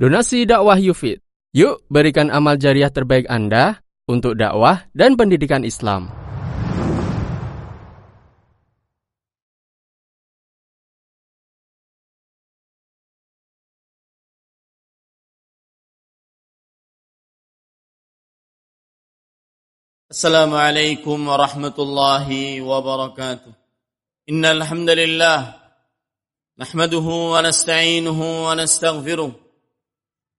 Donasi dakwah Yufid. Yuk berikan amal jariah terbaik Anda untuk dakwah dan pendidikan Islam. Assalamualaikum warahmatullahi wabarakatuh. Innal hamdalillah nahmaduhu wa nasta'inuhu wa nastaghfiruh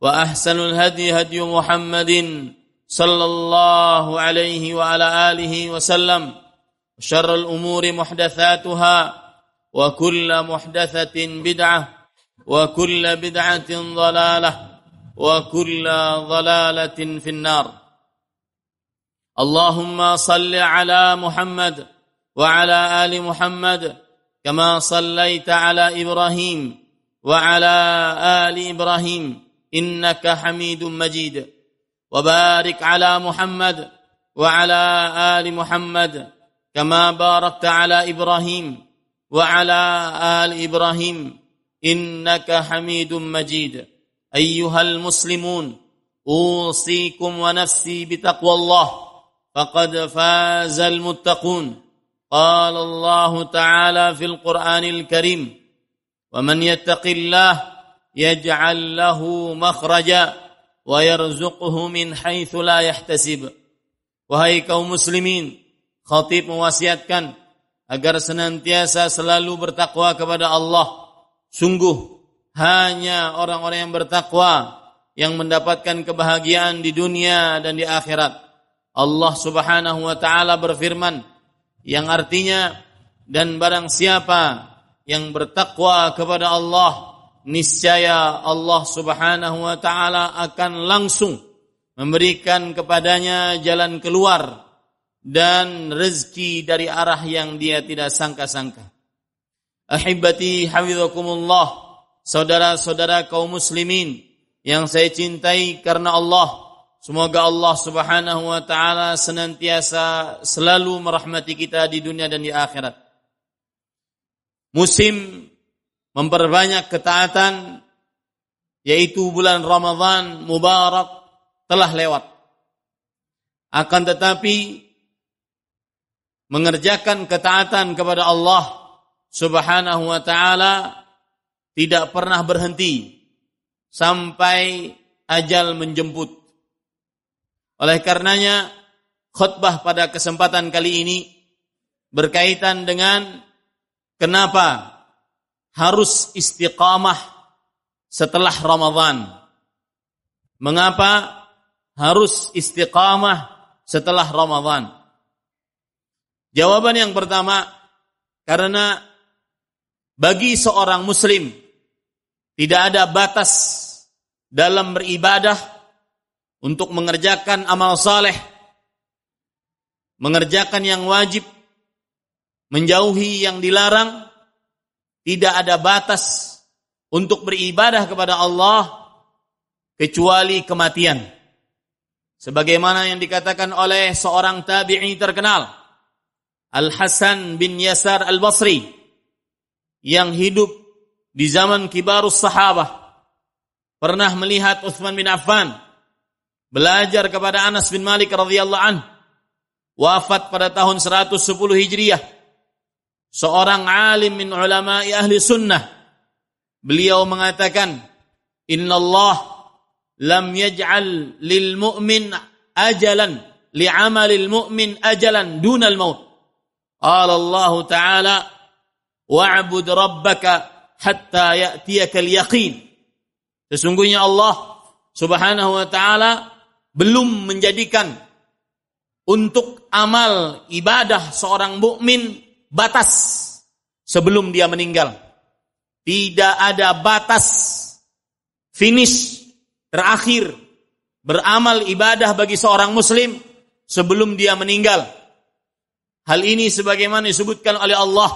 وأحسن الهدي هدي محمد صلى الله عليه وعلى آله وسلم. وشر الأمور محدثاتها وكل محدثة بدعة وكل بدعة ضلالة وكل ضلالة في النار. اللهم صل على محمد وعلى آل محمد كما صليت على إبراهيم وعلى آل إبراهيم. إنك حميد مجيد. وبارك على محمد وعلى آل محمد كما باركت على إبراهيم وعلى آل إبراهيم. إنك حميد مجيد. أيها المسلمون أوصيكم ونفسي بتقوى الله. فقد فاز المتقون. قال الله تعالى في القرآن الكريم ومن يتق الله lahu makhraja wa yarzuqhu min haitsu la yahtasib. Wahai kaum muslimin, khatib mewasiatkan agar senantiasa selalu bertakwa kepada Allah. Sungguh hanya orang-orang yang bertakwa yang mendapatkan kebahagiaan di dunia dan di akhirat. Allah Subhanahu wa taala berfirman yang artinya dan barang siapa yang bertakwa kepada Allah niscaya Allah Subhanahu wa taala akan langsung memberikan kepadanya jalan keluar dan rezeki dari arah yang dia tidak sangka-sangka. Ahibati hafizakumullah, saudara-saudara kaum muslimin yang saya cintai karena Allah. Semoga Allah Subhanahu wa taala senantiasa selalu merahmati kita di dunia dan di akhirat. Musim memperbanyak ketaatan yaitu bulan Ramadhan Mubarak telah lewat. Akan tetapi mengerjakan ketaatan kepada Allah Subhanahu wa taala tidak pernah berhenti sampai ajal menjemput. Oleh karenanya khutbah pada kesempatan kali ini berkaitan dengan kenapa harus istiqamah setelah Ramadan. Mengapa harus istiqamah setelah Ramadan? Jawaban yang pertama, karena bagi seorang muslim tidak ada batas dalam beribadah untuk mengerjakan amal saleh, mengerjakan yang wajib, menjauhi yang dilarang, tidak ada batas untuk beribadah kepada Allah kecuali kematian. Sebagaimana yang dikatakan oleh seorang tabi'i terkenal, Al-Hasan bin Yasar Al-Basri yang hidup di zaman kibarus sahabah pernah melihat Uthman bin Affan belajar kepada Anas bin Malik radhiyallahu an wafat pada tahun 110 Hijriah seorang alim min ulama'i ahli sunnah. Beliau mengatakan inna Allah lam yaj'al lil mu'min ajalan li'amalil mu'min ajalan dunal maut. Qala Allah ta'ala wa'bud rabbaka hatta ya'tiyakal yaqin sesungguhnya Allah subhanahu wa ta'ala belum menjadikan untuk amal ibadah seorang mukmin batas sebelum dia meninggal. Tidak ada batas finish terakhir beramal ibadah bagi seorang muslim sebelum dia meninggal. Hal ini sebagaimana disebutkan oleh Allah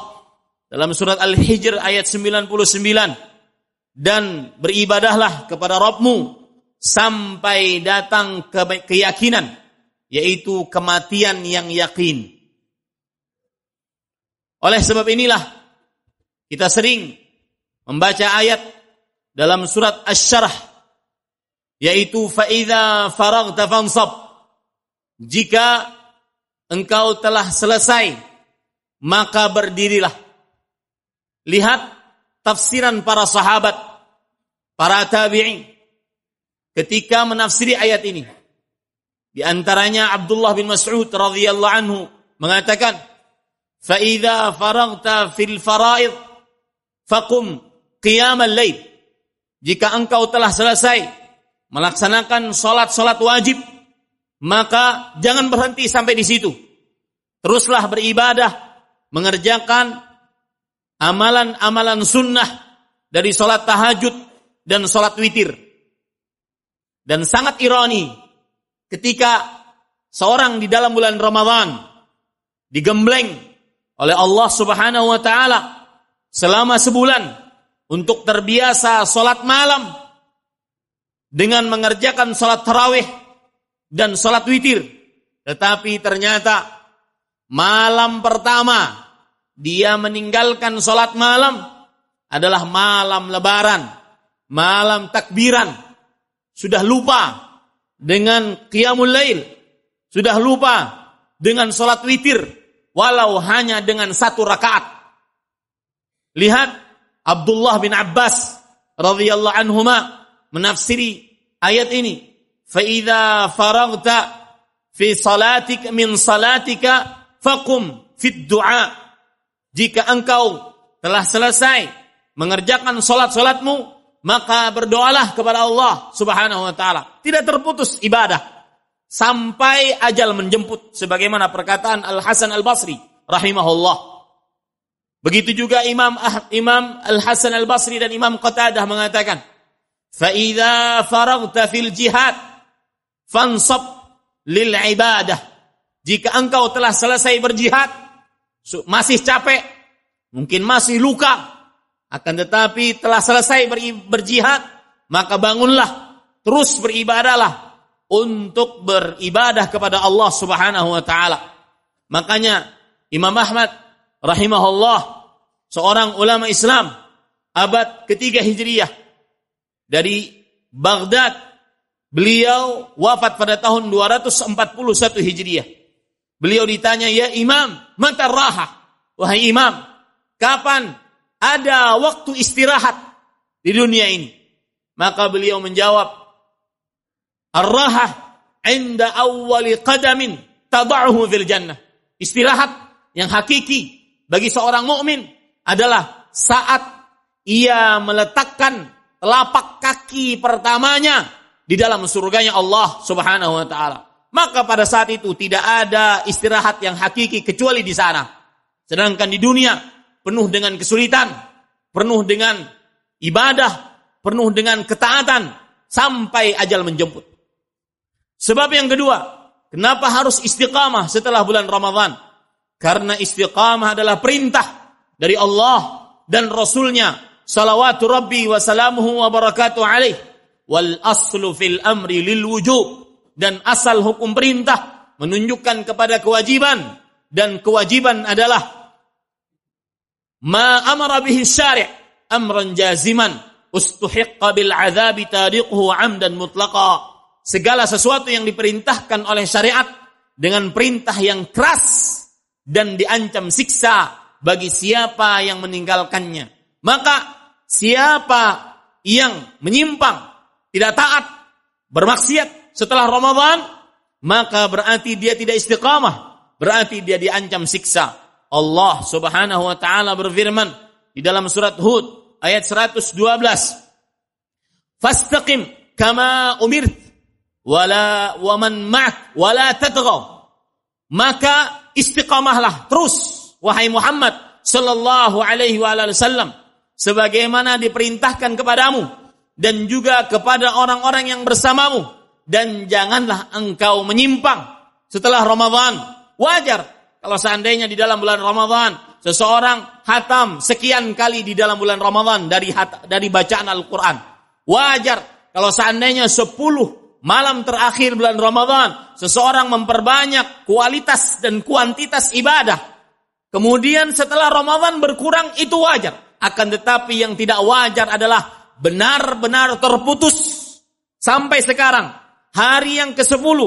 dalam surat Al-Hijr ayat 99 dan beribadahlah kepada Rabbmu sampai datang ke keyakinan yaitu kematian yang yakin. Oleh sebab inilah kita sering membaca ayat dalam surat Asy-Syarah yaitu faida faragta fansab jika engkau telah selesai, maka berdirilah. Lihat tafsiran para sahabat, para tabi'in ketika menafsiri ayat ini. Di antaranya Abdullah bin Mas'ud radhiyallahu anhu mengatakan, "Fa idza faragta fil fara'id faqum qiyam al-lail." Jika engkau telah selesai melaksanakan salat-salat wajib, maka jangan berhenti sampai di situ. Teruslah beribadah, mengerjakan amalan-amalan sunnah dari sholat tahajud dan sholat witir. Dan sangat ironi ketika seorang di dalam bulan Ramadan digembleng oleh Allah Subhanahu wa taala selama sebulan untuk terbiasa sholat malam dengan mengerjakan sholat tarawih dan sholat witir. Tetapi ternyata malam pertama dia meninggalkan sholat malam adalah malam lebaran, malam takbiran. Sudah lupa dengan qiyamul lail, sudah lupa dengan sholat witir, walau hanya dengan satu rakaat. Lihat Abdullah bin Abbas radhiyallahu anhuma menafsiri ayat ini. Faida faragta fi salatik min salatika fakum fit du'a. Jika engkau telah selesai mengerjakan solat-solatmu, maka berdoalah kepada Allah subhanahu wa ta'ala. Tidak terputus ibadah sampai ajal menjemput sebagaimana perkataan Al Hasan Al Basri rahimahullah begitu juga Imam ah, Imam Al Hasan Al Basri dan Imam Qatadah mengatakan fa idza faragta fil jihad fansab lil ibadah. Jika engkau telah selesai berjihad, masih capek, mungkin masih luka, akan tetapi telah selesai berjihad, maka bangunlah, terus beribadahlah untuk beribadah kepada Allah Subhanahu wa taala. Makanya Imam Ahmad rahimahullah seorang ulama Islam abad ketiga Hijriyah dari Baghdad Beliau wafat pada tahun 241 Hijriah. Beliau ditanya, "Ya Imam, mata raha?" Wahai Imam, kapan ada waktu istirahat di dunia ini? Maka beliau menjawab, "Ar-raha 'inda awwali qadamin tad'uhu fil jannah." Istirahat yang hakiki bagi seorang mukmin adalah saat ia meletakkan telapak kaki pertamanya di dalam surganya Allah Subhanahu wa taala. Maka pada saat itu tidak ada istirahat yang hakiki kecuali di sana. Sedangkan di dunia penuh dengan kesulitan, penuh dengan ibadah, penuh dengan ketaatan sampai ajal menjemput. Sebab yang kedua, kenapa harus istiqamah setelah bulan Ramadan? Karena istiqamah adalah perintah dari Allah dan Rasulnya salawatu rabbi wa salamuhu wa barakatuh alaih. Wal aslu fil amri lil wujub. Dan asal hukum perintah menunjukkan kepada kewajiban. Dan kewajiban adalah ma amara bihi syari' amran jaziman. Ustuhiqqa bil azabi tariquhu amdan mutlaqa segala sesuatu yang diperintahkan oleh syariat dengan perintah yang keras dan diancam siksa bagi siapa yang meninggalkannya. Maka siapa yang menyimpang tidak taat bermaksiat setelah Ramadan maka berarti dia tidak istiqamah berarti dia diancam siksa. Allah Subhanahu wa taala berfirman di dalam surat Hud ayat 112 Fastaqim kama umirt wala waman ma'ak wala tatghaw maka istiqamahlah terus wahai Muhammad sallallahu alaihi wasallam sebagaimana diperintahkan kepadamu dan juga kepada orang-orang yang bersamamu dan janganlah engkau menyimpang setelah Ramadan Wajar kalau seandainya di dalam bulan Ramadan seseorang hatam sekian kali di dalam bulan Ramadan dari dari bacaan Al-Qur'an. Wajar kalau seandainya 10 malam terakhir bulan Ramadan seseorang memperbanyak kualitas dan kuantitas ibadah. Kemudian setelah Ramadan berkurang itu wajar. Akan tetapi yang tidak wajar adalah benar-benar terputus sampai sekarang hari yang ke-10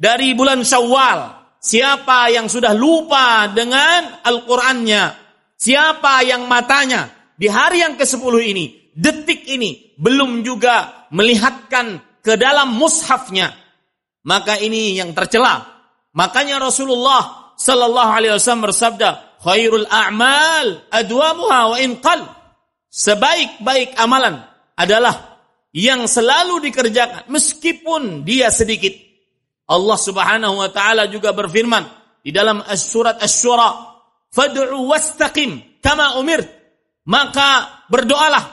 dari bulan Syawal Siapa yang sudah lupa dengan Al-Qur'annya? Siapa yang matanya di hari yang ke-10 ini, detik ini belum juga melihatkan ke dalam mushafnya, maka ini yang tercela. Makanya Rasulullah sallallahu alaihi wasallam bersabda, "Khairul a'mal adwamuha wa in qal." Sebaik-baik amalan adalah yang selalu dikerjakan meskipun dia sedikit. Allah Subhanahu wa taala juga berfirman di dalam surat Asy-Syura, "Fad'u wastaqim kama umirt." Maka berdoalah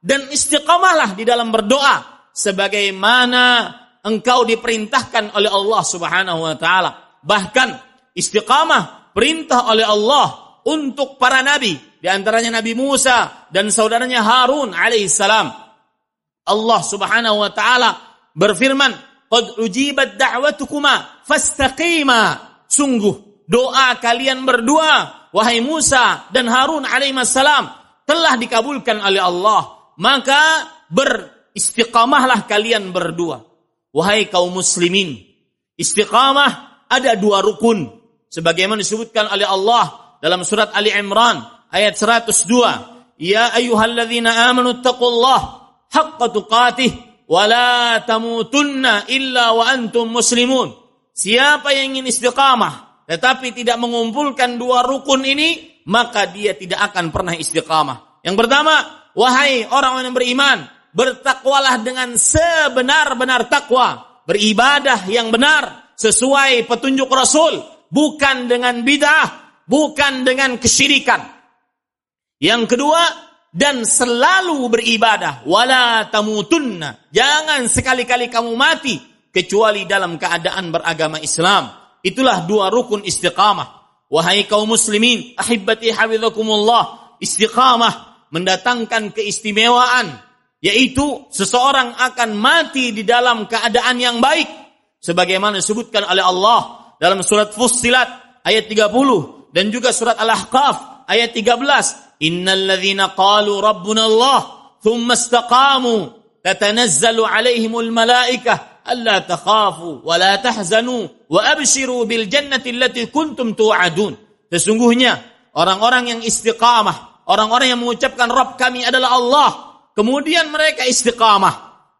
dan istiqamahlah di dalam berdoa sebagaimana engkau diperintahkan oleh Allah Subhanahu wa taala. Bahkan istiqamah perintah oleh Allah untuk para nabi, di antaranya Nabi Musa dan saudaranya Harun alaihissalam. Allah Subhanahu wa taala berfirman Qad ujibat da'watukuma fastaqima. Sungguh doa kalian berdua wahai Musa dan Harun alaihissalam telah dikabulkan oleh Allah. Maka beristiqamahlah kalian berdua. Wahai kaum muslimin, istiqamah ada dua rukun sebagaimana disebutkan oleh Allah dalam surat Ali Imran ayat 102. Ya ayyuhalladzina amanu taqullaha haqqa tuqatih wala tamutunna illa wa antum muslimun. Siapa yang ingin istiqamah tetapi tidak mengumpulkan dua rukun ini, maka dia tidak akan pernah istiqamah. Yang pertama, wahai orang yang beriman, bertakwalah dengan sebenar-benar takwa, beribadah yang benar sesuai petunjuk Rasul, bukan dengan bid'ah, bukan dengan kesyirikan. Yang kedua, dan selalu beribadah. Wala tamutunna. Jangan sekali-kali kamu mati kecuali dalam keadaan beragama Islam. Itulah dua rukun istiqamah. Wahai kaum muslimin ahibbati hafizakumullah. Istiqamah mendatangkan keistimewaan yaitu seseorang akan mati di dalam keadaan yang baik. Sebagaimana disebutkan oleh Allah dalam surat Fussilat ayat 30 dan juga surat Al-Ahqaf ayat 13 innal ladzina qalu rabbuna Allah thumma istaqamu tatanazzalu alaihimul malaikah alla takhafu wa la tahzanu wa abshiru bil jannati allati kuntum tu'adun. Sesungguhnya orang-orang yang istiqamah orang-orang yang mengucapkan Rabb kami adalah Allah kemudian mereka istiqamah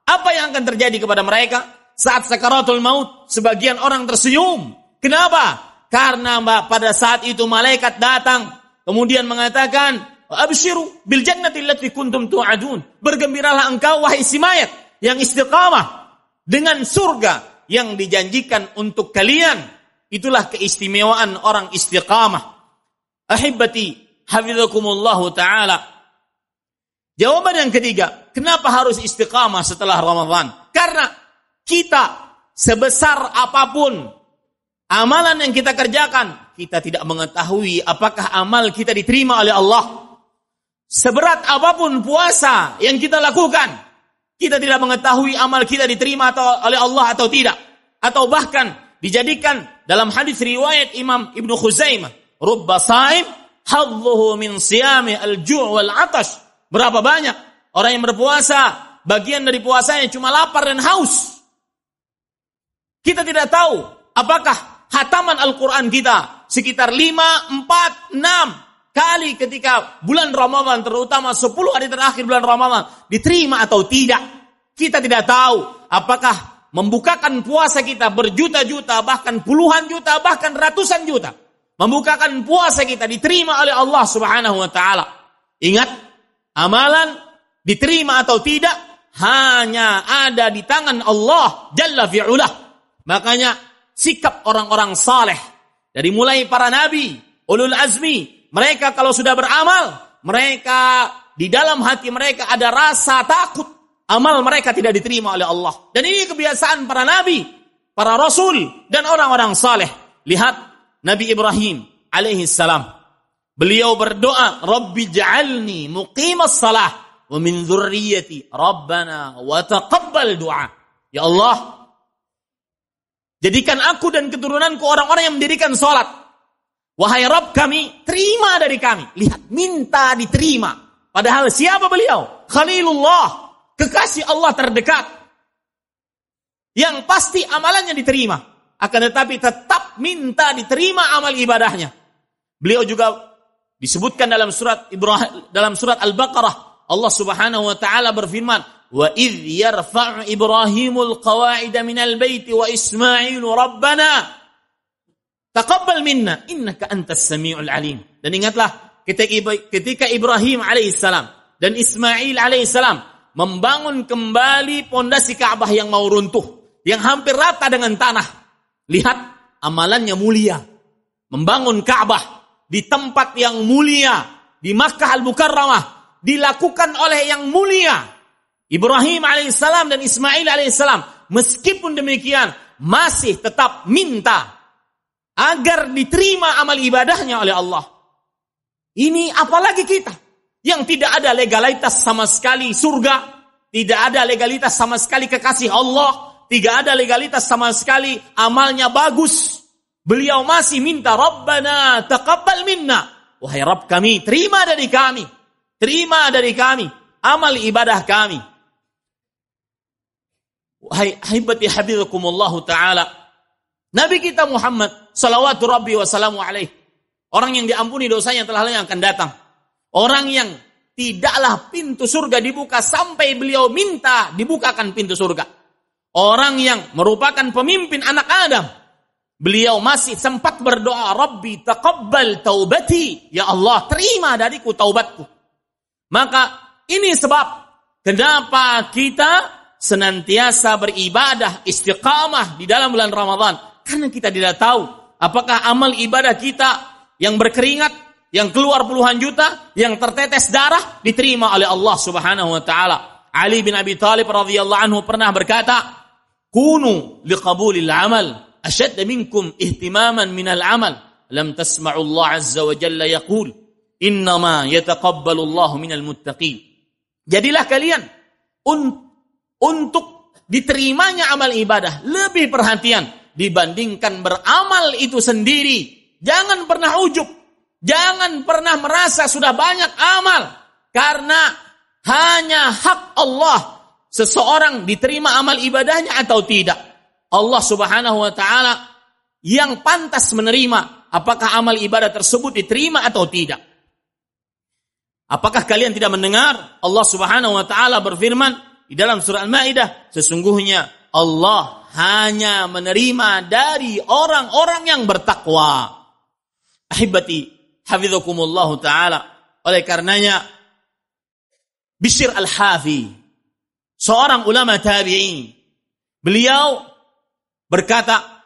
apa yang akan terjadi kepada mereka saat sakaratul maut sebagian orang tersenyum kenapa karena pada saat itu malaikat datang Kemudian mengatakan, "Absyiru bil jannati allati kuntum tu'adun." Bergembiralah engkau wahai si mayat yang istiqamah dengan surga yang dijanjikan untuk kalian. Itulah keistimewaan orang istiqamah. Ahibati, hafizakumullahu taala. Jawaban yang ketiga, kenapa harus istiqamah setelah Ramadan? Karena kita sebesar apa pun amalan yang kita kerjakan, kita tidak mengetahui apakah amal kita diterima oleh Allah. Seberat apa pun puasa yang kita lakukan, kita tidak mengetahui amal kita diterima atau oleh Allah atau tidak. Atau bahkan dijadikan dalam hadis riwayat Imam Ibnu Khuzaimah, "Rubba saim hadzuhu min siyami al-ju' wal 'atash." Berapa banyak orang yang berpuasa, bagian dari puasanya cuma lapar dan haus. Kita tidak tahu apakah hataman Al-Quran kita sekitar 5, 4, 6 kali ketika bulan Ramadan terutama 10 hari terakhir bulan Ramadan diterima atau tidak. Kita tidak tahu apakah membukakan puasa kita berjuta-juta bahkan puluhan juta bahkan ratusan juta. Membukakan puasa kita diterima oleh Allah Subhanahu wa taala. Ingat, amalan diterima atau tidak hanya ada di tangan Allah Jalla fi'ulah. Makanya sikap orang-orang saleh dari mulai para nabi, ulul azmi, mereka kalau sudah beramal, mereka di dalam hati mereka ada rasa takut amal mereka tidak diterima oleh Allah. Dan ini kebiasaan para nabi, para rasul dan orang-orang saleh. Lihat Nabi Ibrahim alaihi salam. Beliau berdoa, "Rabbi ja'alni muqimas salah wa min dzurriyyati rabbana wa taqabbal du'a." Ya Allah, Jadikan aku dan keturunanku orang-orang yang mendirikan sholat. Wahai Rabb kami, terima dari kami. Lihat, minta diterima. Padahal siapa beliau? Khalilullah. Kekasih Allah terdekat. Yang pasti amalannya diterima. Akan tetapi tetap minta diterima amal ibadahnya. Beliau juga Disebutkan dalam surat Ibrahim dalam surat Al-Baqarah Allah Subhanahu wa taala berfirman, "Wa idh yarfa' Ibrahimul qawa'ida minal baiti wa Ismail rabbana taqabbal minna innaka antas samiul alim." Dan ingatlah ketika Ibrahim alaihissalam dan Ismail alaihissalam membangun kembali pondasi Ka'bah yang mau runtuh, yang hampir rata dengan tanah. Lihat, amalannya mulia. Membangun Ka'bah di tempat yang mulia di Makkah Al-Mukarramah dilakukan oleh yang mulia Ibrahim alaihissalam dan Ismail alaihissalam meskipun demikian masih tetap minta agar diterima amal ibadahnya oleh Allah. Ini apalagi kita yang tidak ada legalitas sama sekali surga, tidak ada legalitas sama sekali kekasih Allah, tidak ada legalitas sama sekali amalnya bagus. Beliau masih minta Rabbana taqabbal minna. Wahai Rabb kami, terima dari kami. Terima dari kami amal ibadah kami. Haibati habibakumullah ta'ala. Nabi kita Muhammad salawatu rabbi wa salamu alaih. Orang yang diampuni dosanya telah yang akan datang. Orang yang tidaklah pintu surga dibuka sampai beliau minta dibukakan pintu surga. Orang yang merupakan pemimpin anak Adam. Beliau masih sempat berdoa, Rabbi taqabbal taubati. Ya Allah, terima dariku taubatku. Maka ini sebab kenapa kita senantiasa beribadah istiqamah di dalam bulan Ramadan karena kita tidak tahu apakah amal ibadah kita yang berkeringat yang keluar puluhan juta yang tertetes darah diterima oleh Allah Subhanahu wa taala Ali bin Abi Thalib radhiyallahu anhu pernah berkata kunu liqabulil amal minkum ihtimaman minal amal lam tasma'u Allah azza wa jalla yaqul innama yataqabbalu Allah minal muttaqin jadilah kalian untuk untuk diterimanya amal ibadah lebih perhatian dibandingkan beramal itu sendiri. Jangan pernah ujub, jangan pernah merasa sudah banyak amal karena hanya hak Allah seseorang diterima amal ibadahnya atau tidak. Allah Subhanahu wa taala yang pantas menerima apakah amal ibadah tersebut diterima atau tidak. Apakah kalian tidak mendengar Allah Subhanahu wa taala berfirman, di dalam surah Al-Maidah sesungguhnya Allah hanya menerima dari orang-orang yang bertakwa. Ahibati hafizakumullah taala. Oleh karenanya Bishr Al-Hafi seorang ulama tabi'in beliau berkata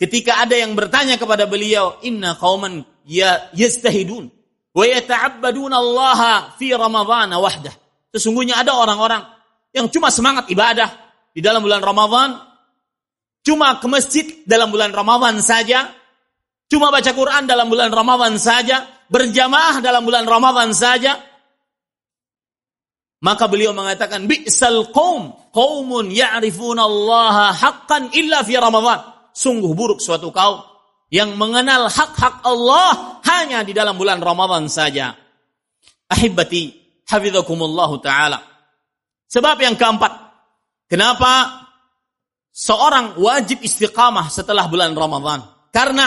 ketika ada yang bertanya kepada beliau inna qauman ya yastahidun wa yata'abbaduna Allah fi Ramadhan wahdah sesungguhnya ada orang-orang yang cuma semangat ibadah di dalam bulan Ramadan, cuma ke masjid dalam bulan Ramadan saja, cuma baca Quran dalam bulan Ramadan saja, berjamaah dalam bulan Ramadan saja. Maka beliau mengatakan, Bi'sal qaum, qaumun ya'rifuna Allah haqqan illa fi Ramadan. Sungguh buruk suatu kaum yang mengenal hak-hak Allah hanya di dalam bulan Ramadan saja. Ahibati, hafizakumullah taala. Sebab yang keempat, kenapa seorang wajib istiqamah setelah bulan Ramadan? Karena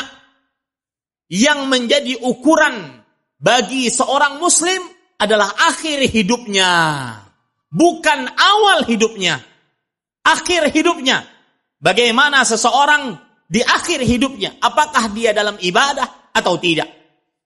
yang menjadi ukuran bagi seorang muslim adalah akhir hidupnya, bukan awal hidupnya. Akhir hidupnya. Bagaimana seseorang di akhir hidupnya, apakah dia dalam ibadah atau tidak.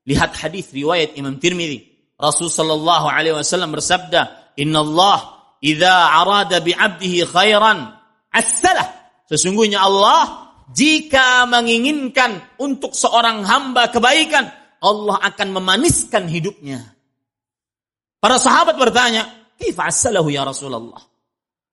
Lihat hadis riwayat Imam Tirmidzi. Rasul sallallahu alaihi wasallam bersabda, "Inna Allah idza arada bi 'abdihi khairan assalah." Sesungguhnya Allah jika menginginkan untuk seorang hamba kebaikan, Allah akan memaniskan hidupnya. Para sahabat bertanya, "Kaifa assalahu ya Rasulullah?"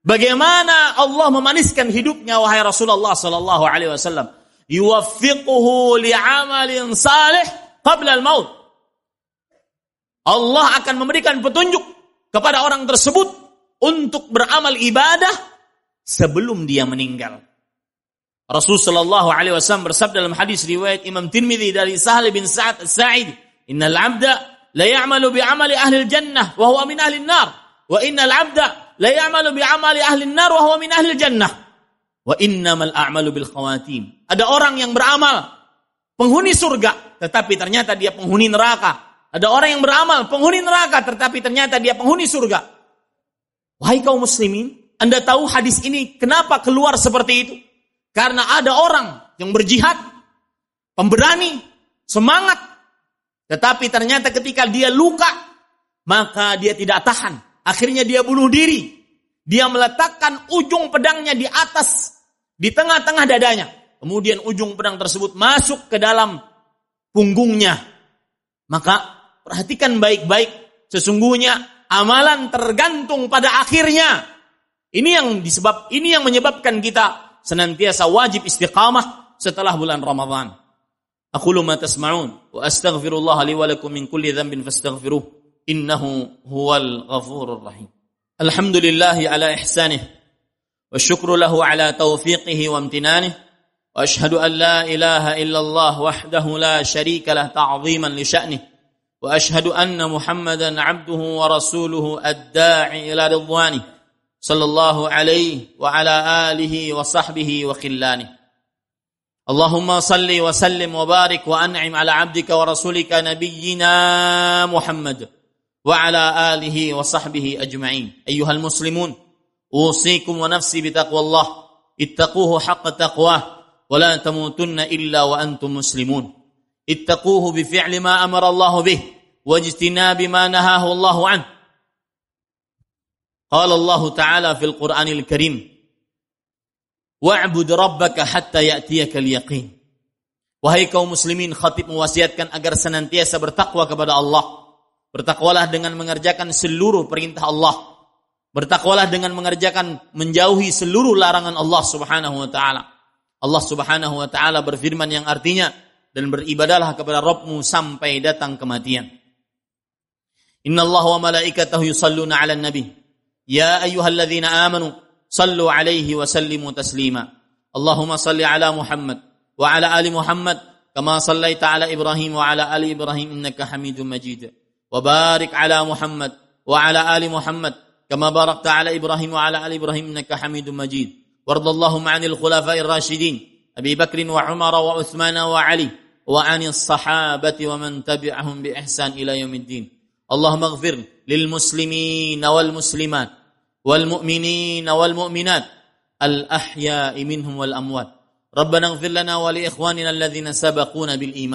Bagaimana Allah memaniskan hidupnya wahai Rasulullah sallallahu alaihi wasallam? Yuwaffiquhu li'amalin salih qabla al-maut. Allah akan memberikan petunjuk kepada orang tersebut untuk beramal ibadah sebelum dia meninggal. Rasul sallallahu alaihi wasallam bersabda dalam hadis riwayat Imam Tirmidzi dari Sahal bin Sa'ad As-Sa'idi, "Innal 'abda la ya'malu bi 'amali ahli al-jannah wa huwa min ahli an-nar, wa innal 'abda la ya'malu bi amali ahli nar wa huwa min ahli jannah. Wa innamal a'malu bil khawatim. Ada orang yang beramal penghuni surga tetapi ternyata dia penghuni neraka. Ada orang yang beramal penghuni neraka tetapi ternyata dia penghuni surga. Wahai kaum muslimin, Anda tahu hadis ini kenapa keluar seperti itu? Karena ada orang yang berjihad, pemberani, semangat, tetapi ternyata ketika dia luka, maka dia tidak tahan. Akhirnya dia bunuh diri. Dia meletakkan ujung pedangnya di atas, di tengah-tengah dadanya. Kemudian ujung pedang tersebut masuk ke dalam punggungnya. Maka perhatikan baik-baik. Sesungguhnya amalan tergantung pada akhirnya. Ini yang disebab ini yang menyebabkan kita senantiasa wajib istiqamah setelah bulan Ramadan. Ma tasma'un wa astaghfirullah li wa lakum min kulli dhanbin fastaghfiruh إنه هو الغفور الرحيم. الحمد لله على إحسانه والشكر له على توفيقه وامتنانه وأشهد أن لا إله إلا الله وحده لا شريك له تعظيما لشأنه وأشهد أن محمدا عبده ورسوله الداعي إلى رضوانه صلى الله عليه وعلى آله وصحبه وخلانه. اللهم صل وسلم وبارك وأنعم على عبدك ورسولك نبينا محمد وعلى آله وصحبه أجمعين. أيها المسلمون أوصيكم ونفسي بتقوى الله. اتقوه حق تقواه ولا تموتن إلا وأنتم مسلمون. اتقوه بفعل ما أمر الله به واجتناب ما نهاه الله عنه. قال الله تعالى في القرآن الكريم wa'bud rabbaka hatta ya'tiyakal yaqin. Wahai kaum muslimin, khatib mewasiatkan agar senantiasa bertakwa kepada Allah. Bertakwalah dengan mengerjakan seluruh perintah Allah. Bertakwalah dengan mengerjakan menjauhi seluruh larangan Allah Subhanahu wa taala. Allah Subhanahu wa taala berfirman yang artinya dan beribadahlah kepada Rabbmu sampai datang kematian. Inna Allah wa malaikatahu yusalluna 'alan nabi. Ya ayyuhalladzina amanu sallimu taslima. Allahumma salli 'ala Muhammad wa 'ala ali Muhammad kama sallaita 'ala Ibrahim wa 'ala ali Ibrahim innaka Hamidum Majid. وبارك على محمد وعلى آل محمد كما باركت على إبراهيم وعلى آل إبراهيم إنك حميد مجيد وارض اللهم عن الخلفاء الراشدين أبي بكر وعمر وعثمان وعلي وعن الصحابة ومن تبعهم بإحسان إلى يوم الدين اللهم اغفر للمسلمين والمسلمات والمؤمنين والمؤمنات الأحياء منهم والأموات. ربنا اغفر لنا ولإخواننا الذين سبقونا بالإيمان.